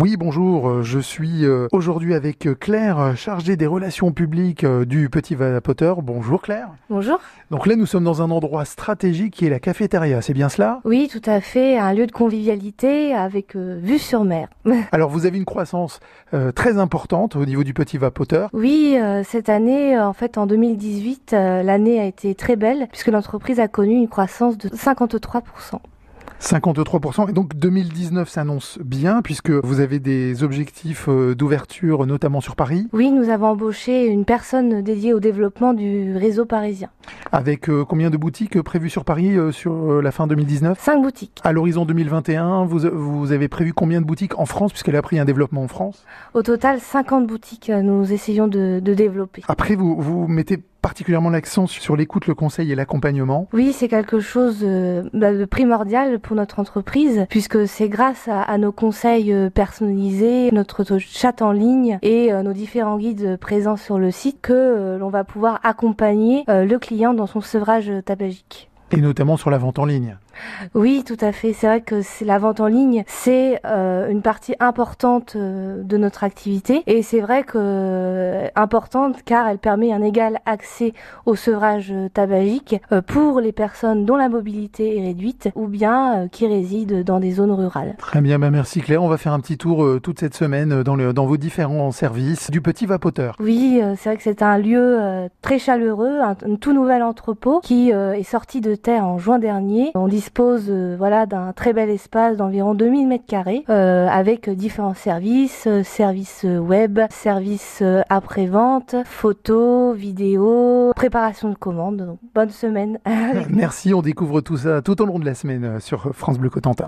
Oui, bonjour, euh, je suis euh, aujourd'hui avec euh, Claire, chargée des relations publiques du Petit Vapoteur. Bonjour Claire. Bonjour. Donc là, nous sommes dans un endroit stratégique qui est la cafétéria, c'est bien cela? Oui, tout à fait, un lieu de convivialité avec vue sur mer. Alors vous avez une croissance très importante au niveau du Petit Vapoteur. Oui, cette année, en fait en 2018, l'année a été très belle puisque l'entreprise a connu une croissance de 53%. 53%. Et donc 2019 s'annonce bien puisque vous avez des objectifs euh, d'ouverture notamment sur Paris. Oui, nous avons embauché une personne dédiée au développement du réseau parisien. Avec euh, combien de boutiques prévues sur Paris euh, sur la fin 2019 Cinq boutiques. À l'horizon 2021, vous, vous avez prévu combien de boutiques en France puisqu'elle a pris un développement en France? Au total, 50 boutiques nous essayons de, de développer. Après, vous, vous mettez particulièrement l'accent sur l'écoute, le conseil et l'accompagnement. Oui, c'est quelque chose euh, bah, de primordial pour notre entreprise, puisque c'est grâce à, nos conseils euh, personnalisés, notre chat en ligne et euh, nos différents guides présents sur le site que l'on va pouvoir accompagner le client dans son sevrage tabagique. Et notamment sur la vente en ligne. Oui, tout à fait. C'est vrai que la vente en ligne, c'est euh, une partie importante euh, de notre activité et c'est vrai que euh, importante car elle permet un égal accès au sevrage tabagique pour les personnes dont la mobilité est réduite ou bien qui résident dans des zones rurales. Très bien, bah merci Claire. On va faire un petit tour toute cette semaine dans, le, dans vos différents services du Petit Vapoteur. Oui, c'est vrai que c'est un lieu très chaleureux, un, tout nouvel entrepôt qui est sorti de terre en juin dernier. On dispose euh, voilà d'un très bel espace d'environ 2000 mètres carrés euh, avec différents services, euh, services web, services après-vente, photos, vidéos, préparation de commandes. bonne semaine. Merci, on découvre tout ça tout au long de la semaine sur France Bleu Cotentin.